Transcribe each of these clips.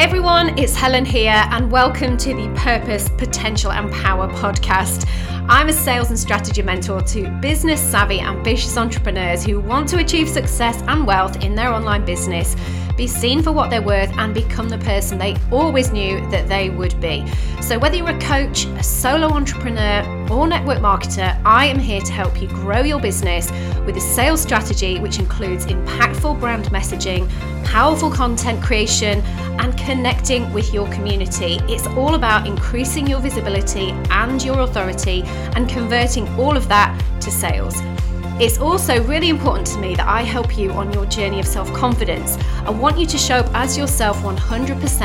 Hey everyone, it's Helen here, and welcome to the Purpose, Potential, and Power podcast. I'm a sales and strategy mentor to business savvy, ambitious entrepreneurs who want to achieve success and wealth in their online business be seen for what they're worth, and become the person they always knew that they would be. So, whether you're a coach, a solo entrepreneur, or network marketer, I am here to help you grow your business with a sales strategy which includes impactful brand messaging, powerful content creation, and connecting with your community. It's all about increasing your visibility and your authority and converting all of that to sales. It's also really important to me that I help you on your journey of self confidence. I want you to show up as yourself 100%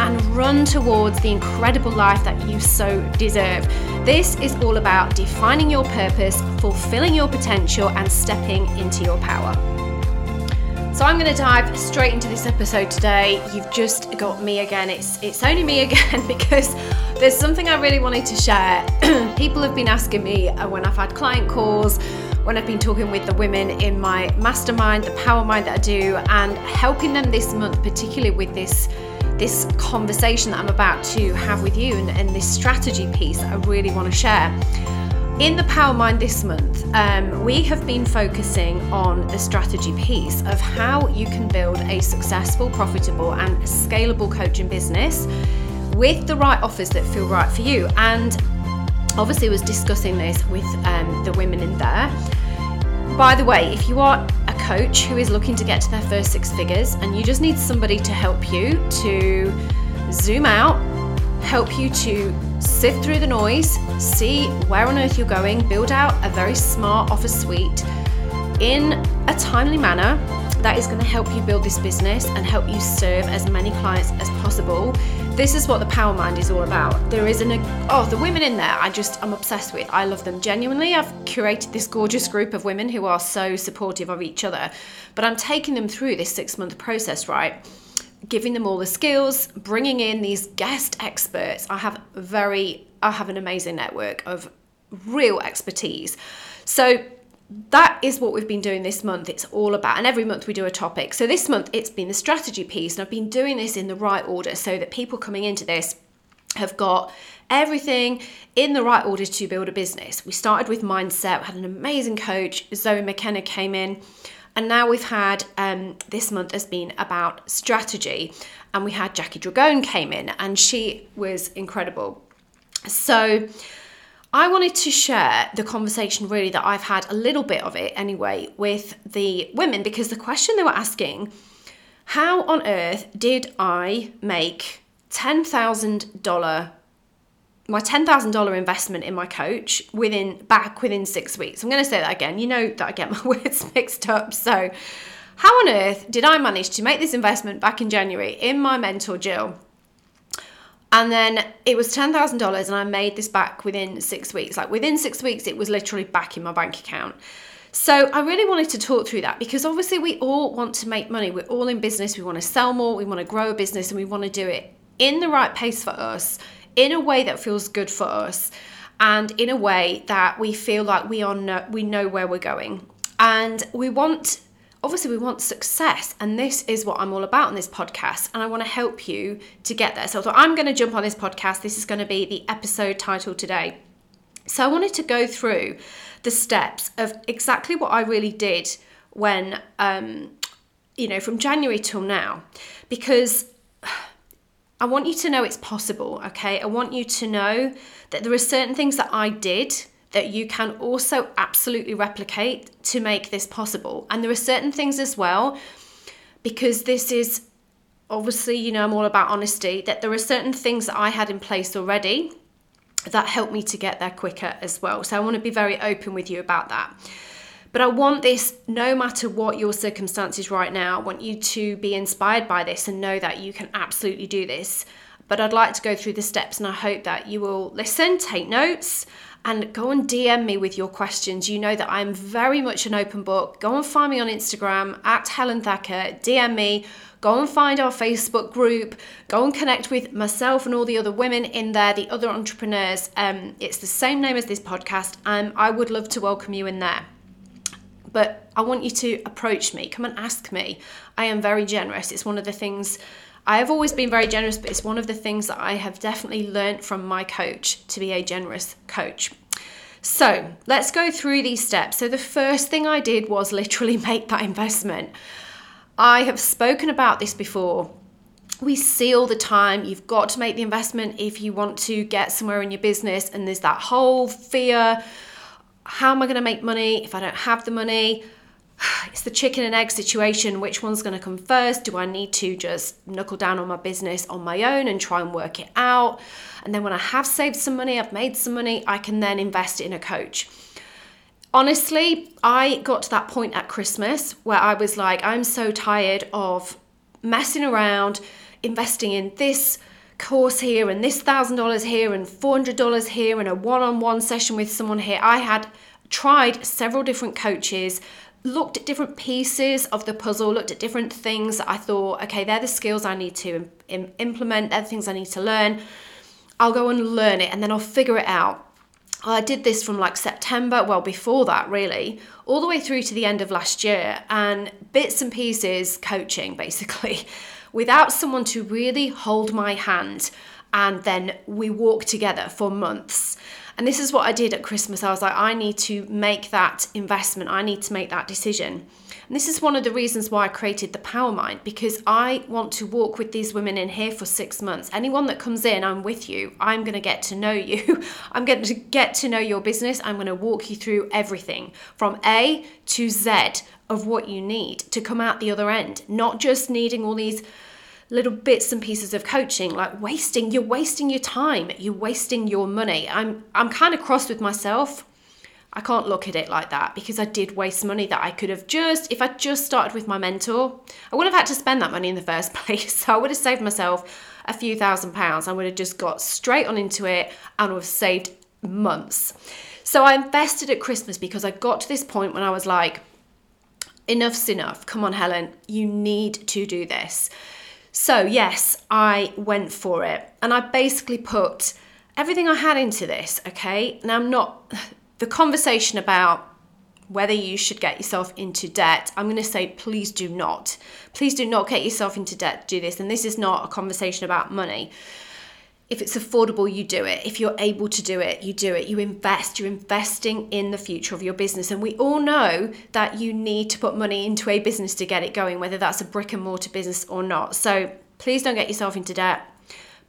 and run towards the incredible life that you so deserve. This is all about defining your purpose, fulfilling your potential, and stepping into your power. So I'm going to dive straight into this episode today. You've just got me again. It's it's only me again because there's something I really wanted to share. People have been asking me uh, when I've had client calls when I've been talking with the women in my mastermind, the power mind that I do, and helping them this month, particularly with this this conversation that I'm about to have with you and, and this strategy piece that I really want to share. In the Power Mind this month, um, we have been focusing on the strategy piece of how you can build a successful, profitable, and scalable coaching business with the right offers that feel right for you. And obviously, was discussing this with um, the women in there. By the way, if you are a coach who is looking to get to their first six figures and you just need somebody to help you to zoom out, help you to sift through the noise, see where on earth you're going, build out a very smart offer suite in a timely manner that is going to help you build this business and help you serve as many clients as possible this is what the power mind is all about. There is an oh the women in there I just I'm obsessed with. I love them genuinely. I've curated this gorgeous group of women who are so supportive of each other. But I'm taking them through this 6 month process, right? Giving them all the skills, bringing in these guest experts. I have very I have an amazing network of real expertise. So that is what we've been doing this month. It's all about, and every month we do a topic. So this month it's been the strategy piece, and I've been doing this in the right order so that people coming into this have got everything in the right order to build a business. We started with mindset, we had an amazing coach, Zoe McKenna came in, and now we've had um, this month has been about strategy, and we had Jackie Dragone came in, and she was incredible. So I wanted to share the conversation really that I've had a little bit of it anyway with the women because the question they were asking how on earth did I make $10,000 my $10,000 investment in my coach within back within 6 weeks. I'm going to say that again. You know that I get my words mixed up. So, how on earth did I manage to make this investment back in January in my mentor Jill and then it was $10,000 and I made this back within six weeks. Like within six weeks, it was literally back in my bank account. So I really wanted to talk through that because obviously we all want to make money. We're all in business. We want to sell more. We want to grow a business and we want to do it in the right pace for us, in a way that feels good for us, and in a way that we feel like we are no, we know where we're going. And we want obviously we want success and this is what i'm all about on this podcast and i want to help you to get there. So i thought i'm going to jump on this podcast. This is going to be the episode title today. So i wanted to go through the steps of exactly what i really did when um, you know from january till now because i want you to know it's possible okay? I want you to know that there are certain things that i did that you can also absolutely replicate to make this possible. And there are certain things as well, because this is obviously, you know, I'm all about honesty, that there are certain things that I had in place already that helped me to get there quicker as well. So I want to be very open with you about that. But I want this, no matter what your circumstances right now, I want you to be inspired by this and know that you can absolutely do this. But I'd like to go through the steps and I hope that you will listen, take notes, and go and DM me with your questions. You know that I'm very much an open book. Go and find me on Instagram at Helen Thacker, DM me. Go and find our Facebook group. Go and connect with myself and all the other women in there, the other entrepreneurs. Um, it's the same name as this podcast. Um, I would love to welcome you in there. But I want you to approach me. Come and ask me. I am very generous. It's one of the things I have always been very generous, but it's one of the things that I have definitely learned from my coach to be a generous coach. So let's go through these steps. So the first thing I did was literally make that investment. I have spoken about this before. We see all the time, you've got to make the investment if you want to get somewhere in your business, and there's that whole fear how am I going to make money if I don't have the money? It's the chicken and egg situation. Which one's going to come first? Do I need to just knuckle down on my business on my own and try and work it out? And then when I have saved some money, I've made some money, I can then invest in a coach. Honestly, I got to that point at Christmas where I was like, I'm so tired of messing around, investing in this course here and this thousand dollars here and four hundred dollars here and a one-on-one session with someone here. I had tried several different coaches, looked at different pieces of the puzzle, looked at different things I thought, okay, they're the skills I need to Im- implement, they're the things I need to learn. I'll go and learn it and then I'll figure it out. I did this from like September, well, before that, really, all the way through to the end of last year, and bits and pieces coaching basically without someone to really hold my hand and then we walk together for months. And this is what I did at Christmas. I was like, I need to make that investment. I need to make that decision. And this is one of the reasons why I created the Power Mind because I want to walk with these women in here for six months. Anyone that comes in, I'm with you. I'm going to get to know you. I'm going to get to know your business. I'm going to walk you through everything from A to Z of what you need to come out the other end, not just needing all these little bits and pieces of coaching like wasting you're wasting your time you're wasting your money. I'm i'm kind of cross with myself. I can't look at it like that because i did waste money that i could have just if i just started with my mentor i wouldn't have had to spend that money in the first place. So i would have saved myself a few thousand pounds. I would have just got straight on into it and would have saved months. So i invested at christmas because i got to this point when i was like enough's enough. Come on helen. You need to do this so, yes, I went for it and I basically put everything I had into this, okay? Now, I'm not the conversation about whether you should get yourself into debt, I'm going to say, please do not. Please do not get yourself into debt do this. And this is not a conversation about money. If it's affordable, you do it. If you're able to do it, you do it. You invest. You're investing in the future of your business. And we all know that you need to put money into a business to get it going, whether that's a brick and mortar business or not. So please don't get yourself into debt.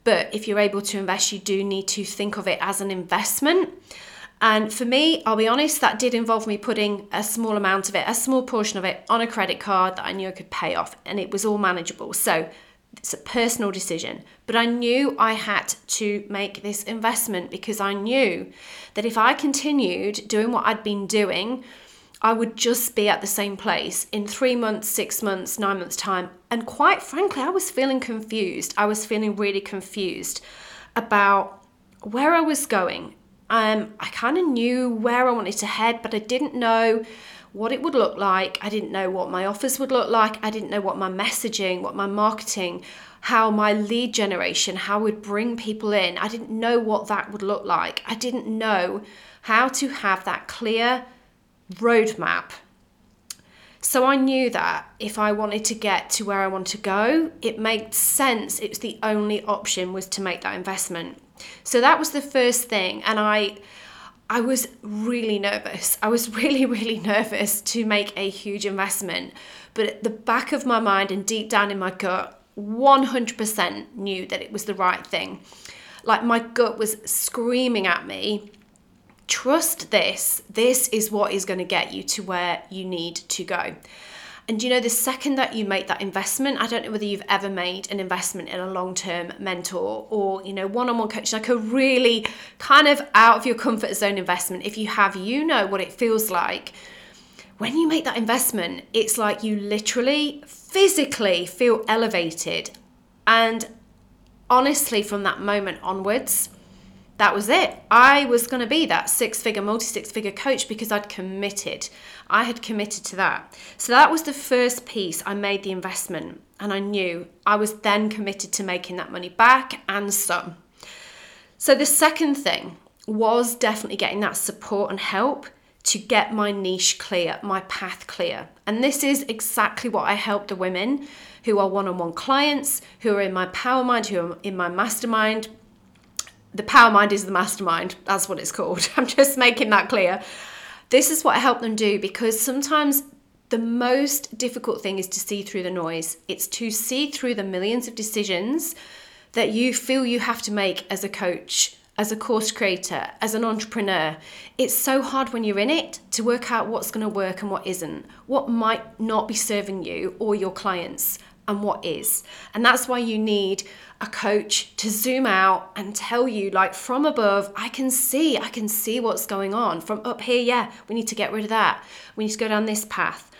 But if you're able to invest, you do need to think of it as an investment. And for me, I'll be honest, that did involve me putting a small amount of it, a small portion of it on a credit card that I knew I could pay off, and it was all manageable. So it's a personal decision. But I knew I had to make this investment because I knew that if I continued doing what I'd been doing, I would just be at the same place in three months, six months, nine months' time. And quite frankly, I was feeling confused. I was feeling really confused about where I was going. Um, I kind of knew where I wanted to head, but I didn't know what it would look like. I didn't know what my offers would look like. I didn't know what my messaging, what my marketing, how my lead generation, how would bring people in. I didn't know what that would look like. I didn't know how to have that clear roadmap. So I knew that if I wanted to get to where I want to go, it made sense. It's the only option was to make that investment. So that was the first thing and I I was really nervous. I was really, really nervous to make a huge investment. But at the back of my mind and deep down in my gut, 100% knew that it was the right thing. Like my gut was screaming at me trust this. This is what is going to get you to where you need to go. And you know, the second that you make that investment, I don't know whether you've ever made an investment in a long term mentor or, you know, one on one coaching, like a really kind of out of your comfort zone investment. If you have, you know what it feels like. When you make that investment, it's like you literally physically feel elevated. And honestly, from that moment onwards, that was it. I was going to be that six figure, multi six figure coach because I'd committed. I had committed to that. So that was the first piece. I made the investment and I knew I was then committed to making that money back and some. So the second thing was definitely getting that support and help to get my niche clear, my path clear. And this is exactly what I help the women who are one on one clients, who are in my power mind, who are in my mastermind. The power mind is the mastermind, that's what it's called. I'm just making that clear. This is what I help them do because sometimes the most difficult thing is to see through the noise. It's to see through the millions of decisions that you feel you have to make as a coach, as a course creator, as an entrepreneur. It's so hard when you're in it to work out what's going to work and what isn't, what might not be serving you or your clients, and what is. And that's why you need a coach to zoom out and tell you, like from above, I can see, I can see what's going on. From up here, yeah, we need to get rid of that. We need to go down this path.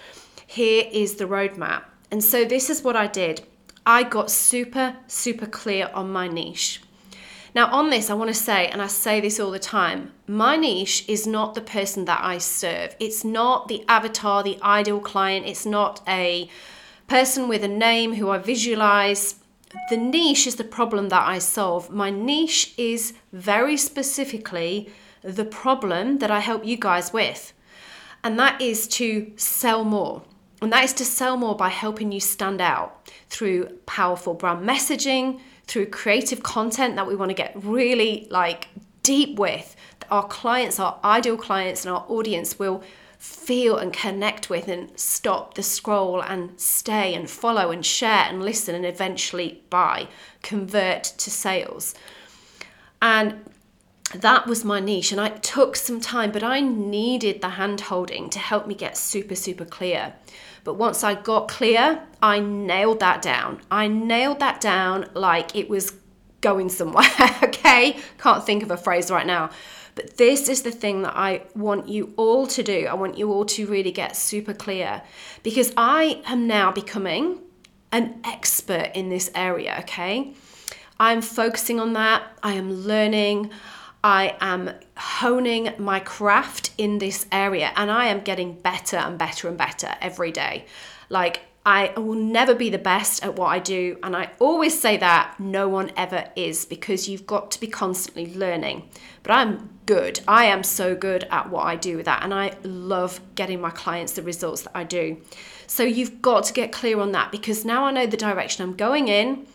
Here is the roadmap. And so this is what I did. I got super, super clear on my niche. Now, on this, I want to say, and I say this all the time my niche is not the person that I serve. It's not the avatar, the ideal client. It's not a person with a name who I visualize. The niche is the problem that I solve. My niche is very specifically the problem that I help you guys with, and that is to sell more. And that is to sell more by helping you stand out through powerful brand messaging, through creative content that we want to get really like deep with. Our clients, our ideal clients, and our audience will feel and connect with and stop the scroll and stay and follow and share and listen and eventually buy, convert to sales. And that was my niche and I took some time but i needed the hand holding to help me get super super clear. But once i got clear i nailed that down. I nailed that down like it was going somewhere okay? Can't think of a phrase right now but this is the thing that i want you all to do. I want you all to really get super clear. Because i am now becoming an expert in this area okay? I'm focusing on that. I am learning. I am honing my craft in this area. And I am getting better and better and better every day. Like, I will never be the best at what I do. And I always say that no one ever is because you've got to be constantly learning. But I'm good. I am so good at what I do with that. And I love getting my clients the results that I do. So you've got to get clear on that because now I know the direction I'm going in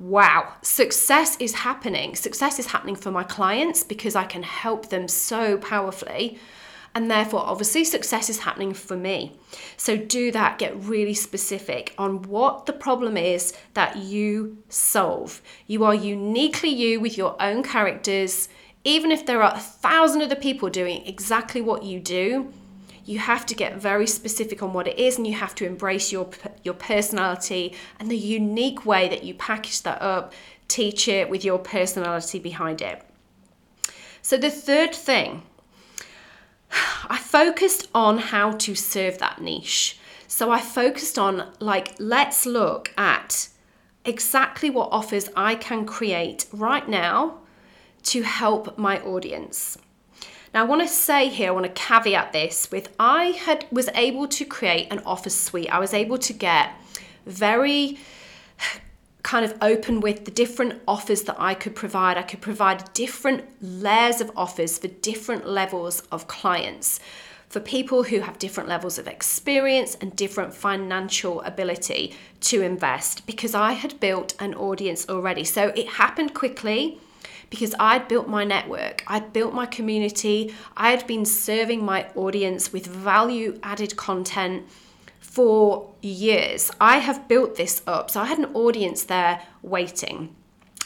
wow, success is happening. Success is happening for my clients because I can help them so powerfully. And therefore, obviously, success is happening for me. So, do that, get really specific on what the problem is that you solve. You are uniquely you with your own characters. Even if there are a thousand other people doing exactly what you do, you have to get very specific on what it is and you have to embrace your your personality and the unique way that you package that up teach it with your personality behind it so the third thing i focused on how to serve that niche so i focused on like let's look at exactly what offers i can create right now to help my audience now, I want to say here, I want to caveat this with I had was able to create an offer suite. I was able to get very kind of open with the different offers that I could provide. I could provide different layers of offers for different levels of clients, for people who have different levels of experience and different financial ability to invest because I had built an audience already. So it happened quickly because I'd built my network, I'd built my community, I had been serving my audience with value added content for years. I have built this up. So I had an audience there waiting.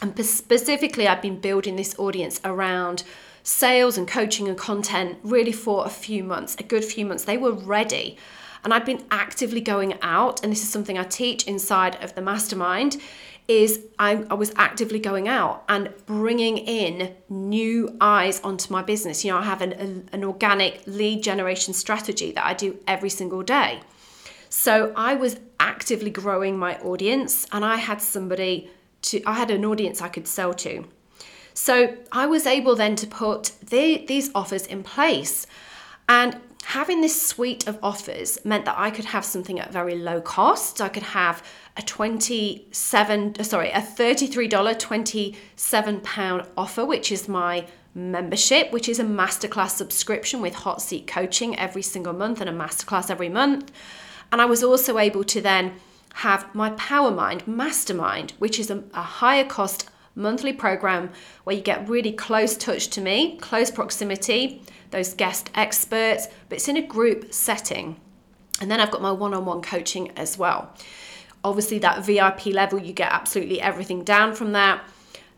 And specifically, I've been building this audience around sales and coaching and content really for a few months, a good few months. They were ready. And I've been actively going out, and this is something I teach inside of the mastermind, is I, I, was actively going out and bringing in new eyes onto my business. You know, I have an, an organic lead generation strategy that I do every single day. So I was actively growing my audience and I had somebody to, I had an audience I could sell to. So I was able then to put the, these offers in place. And having this suite of offers meant that I could have something at very low cost. I could have a 27 uh, sorry, a $33 27 pound offer which is my membership, which is a masterclass subscription with hot seat coaching every single month and a masterclass every month. And I was also able to then have my Power Mind Mastermind, which is a, a higher cost monthly program where you get really close touch to me, close proximity, those guest experts, but it's in a group setting. And then I've got my one on one coaching as well. Obviously, that VIP level, you get absolutely everything down from that.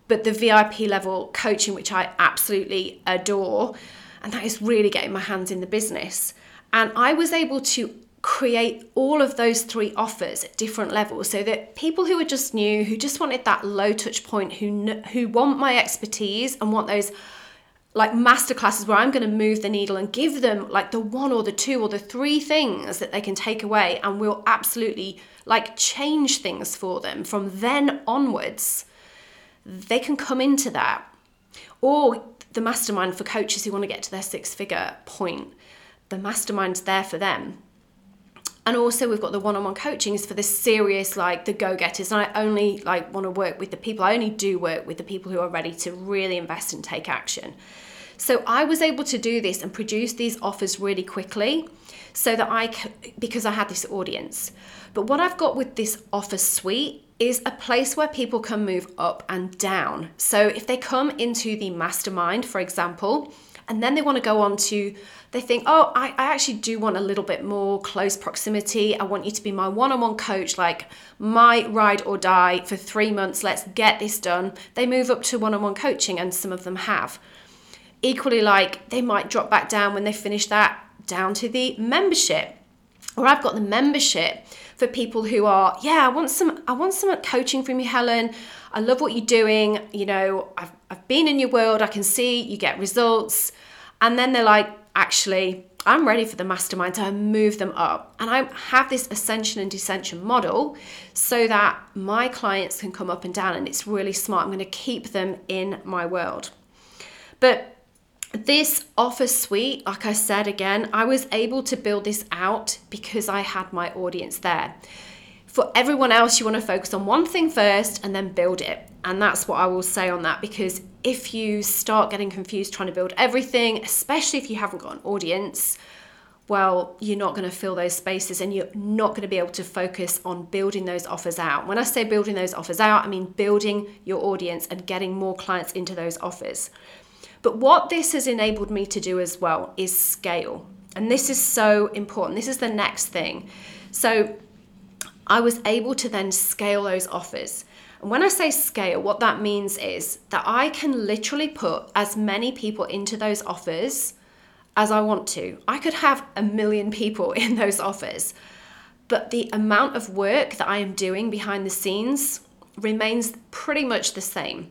But the VIP level coaching, which I absolutely adore, and that is really getting my hands in the business. And I was able to create all of those three offers at different levels so that people who are just new who just wanted that low touch point who who want my expertise and want those like masterclasses where I'm going to move the needle and give them like the one or the two or the three things that they can take away and will absolutely like change things for them. From then onwards they can come into that. Or the mastermind for coaches who want to get to their six figure point the mastermind's there for them and also we've got the one-on-one coaching is for the serious like the go-getters. And i only like want to work with the people i only do work with the people who are ready to really invest and take action. So i was able to do this and produce these offers really quickly so that i because i had this audience. But what i've got with this offer suite is a place where people can move up and down. So if they come into the mastermind for example and then they want to go on to they think, oh, I, I actually do want a little bit more close proximity. I want you to be my one on one coach, like my ride or die for three months. Let's get this done. They move up to one on one coaching, and some of them have. Equally, like they might drop back down when they finish that down to the membership. Or I've got the membership for people who are, yeah, I want some, I want some coaching from you, Helen. I love what you're doing. You know, I've, I've been in your world. I can see you get results. And then they're like, actually, I'm ready for the mastermind to move them up. And I have this ascension and descension model so that my clients can come up and down, and it's really smart. I'm going to keep them in my world. But this offer suite, like I said again, I was able to build this out because I had my audience there. For everyone else, you want to focus on one thing first and then build it. And that's what I will say on that because if you start getting confused trying to build everything, especially if you haven't got an audience, well, you're not going to fill those spaces and you're not going to be able to focus on building those offers out. When I say building those offers out, I mean building your audience and getting more clients into those offers. But what this has enabled me to do as well is scale. And this is so important. This is the next thing. So, I was able to then scale those offers. And when I say scale, what that means is that I can literally put as many people into those offers as I want to. I could have a million people in those offers, but the amount of work that I am doing behind the scenes remains pretty much the same.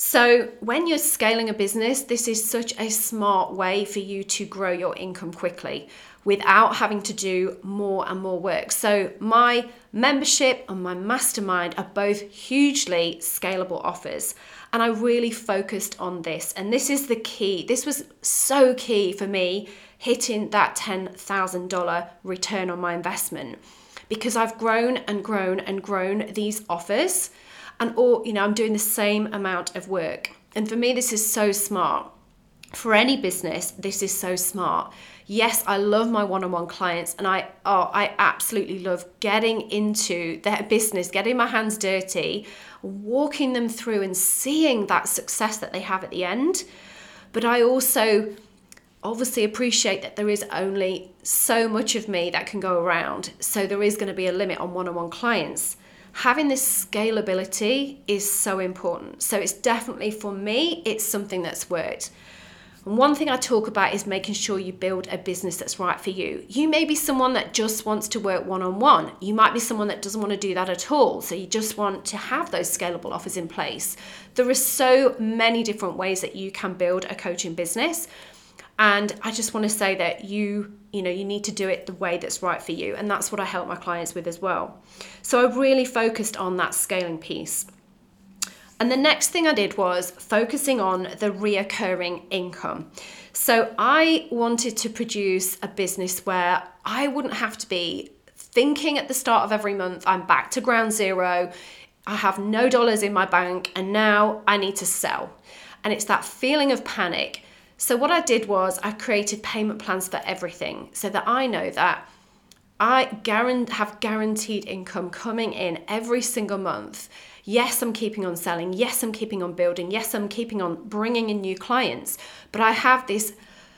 So, when you're scaling a business, this is such a smart way for you to grow your income quickly without having to do more and more work. So, my membership and my mastermind are both hugely scalable offers. And I really focused on this. And this is the key. This was so key for me hitting that $10,000 return on my investment because I've grown and grown and grown these offers. And all, you know, I'm doing the same amount of work. And for me, this is so smart. For any business, this is so smart yes, I love my one-on-one clients and I oh, I absolutely love getting into their business, getting my hands dirty, walking them through and seeing that success that they have at the end. But I also obviously appreciate that there is only so much of me that can go around. So there is going to be a limit on one-on-one clients. Having this scalability is so important. So it's definitely for me, it's something that's worked. And one thing I talk about is making sure you build a business that's right for you. You may be someone that just wants to work one on one. You might be someone that doesn't want to do that at all. So you just want to have those scalable offers in place. There are so many different ways that you can build a coaching business. And I just want to say that you, you know, you need to do it the way that's right for you. And that's what I help my clients with as well. So I really focused on that scaling piece. And the next thing I did was focusing on the reoccurring income. So I wanted to produce a business where I wouldn't have to be thinking at the start of every month, I'm back to ground zero, I have no dollars in my bank, and now I need to sell. And it's that feeling of panic. So, what I did was I created payment plans for everything so that I know that I have guaranteed income coming in every single month. Yes, I'm keeping on selling. Yes, I'm keeping on building. Yes, I'm keeping on bringing in new clients. But I have this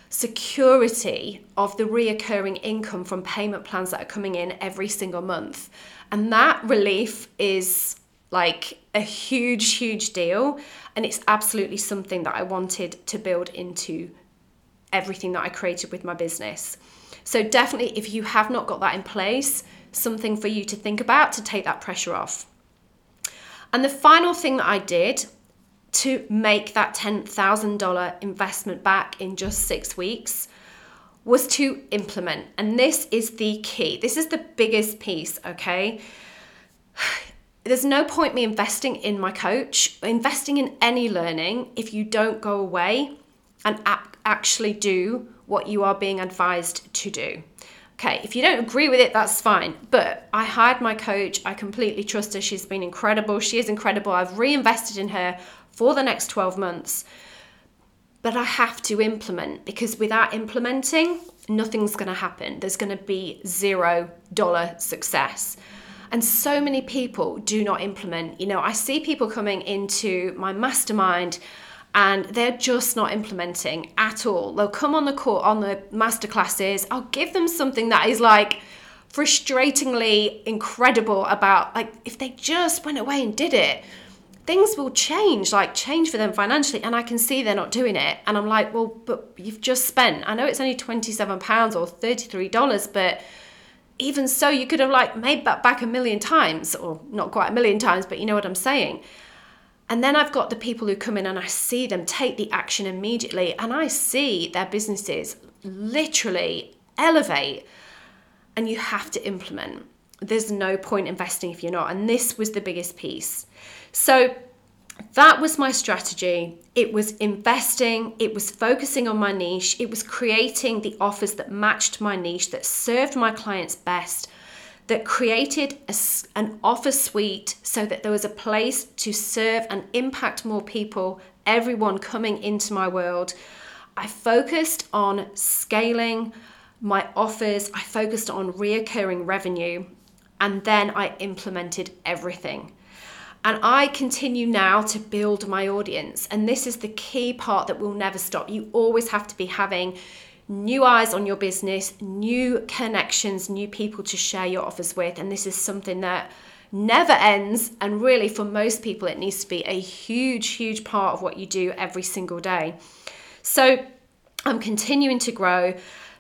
security of the reoccurring income from payment plans that are coming in every single month. And that relief is like a huge, huge deal. And it's absolutely something that I wanted to build into everything that I created with my business. So, definitely, if you have not got that in place, something for you to think about to take that pressure off. And the final thing that I did to make that $10,000 investment back in just six weeks was to implement. And this is the key. This is the biggest piece, okay? There's no point me investing in my coach, investing in any learning if you don't go away and actually do what you are being advised to do. Okay, if you don't agree with it, that's fine. But I hired my coach. I completely trust her. She's been incredible. She is incredible. I've reinvested in her for the next 12 months. But I have to implement because without implementing, nothing's going to happen. There's going to be zero dollar success. And so many people do not implement. You know, I see people coming into my mastermind and they're just not implementing at all. They'll come on the court on the master classes. I'll give them something that is like frustratingly incredible about like if they just went away and did it things will change, like change for them financially. And I can see they're not doing it. And I'm like, well, but you've just spent, I know it's only £27 or $33, but even so, you could have like made that back a million times, or not quite a million times, but you know what I'm saying. And then I've got the people who come in and I see them take the action immediately and I see their businesses literally elevate and you have to implement. There's no point investing if you're not. And this was the biggest piece. So that was my strategy. It was investing, it was focusing on my niche, it was creating the offers that matched my niche, that served my clients best, that created a, an offer suite so that there was a place to serve and impact more people, everyone coming into my world. I focused on scaling my offers, I focused on reoccurring revenue, and then I implemented everything. And I continue now to build my audience. And this is the key part that will never stop. You always have to be having new eyes on your business, new connections, new people to share your offers with. And this is something that never ends. And really, for most people, it needs to be a huge, huge part of what you do every single day. So I'm continuing to grow.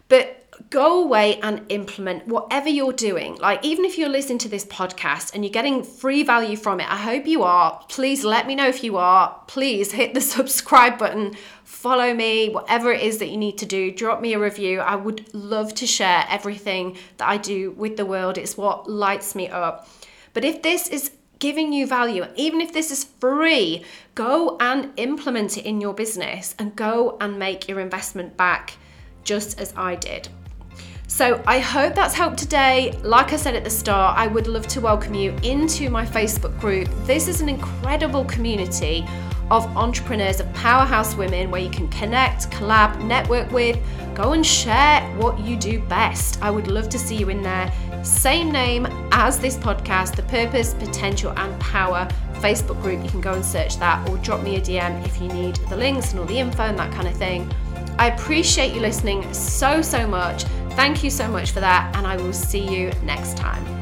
But go away and implement whatever you're doing. Like, even if you're listening to this podcast and you're getting free value from it, I hope you are. Please let me know if you are. Please hit the subscribe button, follow me, whatever it is that you need to do. Drop me a review. I would love to share everything that I do with the world. It's what lights me up. But if this is giving you value, even if this is free, go and implement it in your business and go and make your investment back just as I did. So I hope that's helped today. Like I said at the start, I would love to welcome you into my Facebook group. This is an incredible community of entrepreneurs, of powerhouse women where you can connect, collab, network with, go and share what you do best. I would love to see you in there. Same name as this podcast, the Purpose, Potential, and Power Facebook group. You can go and search that or drop me a DM if you need the links and all the info and that kind of thing. I appreciate you listening so, so much. Thank you so much for that, and I will see you next time.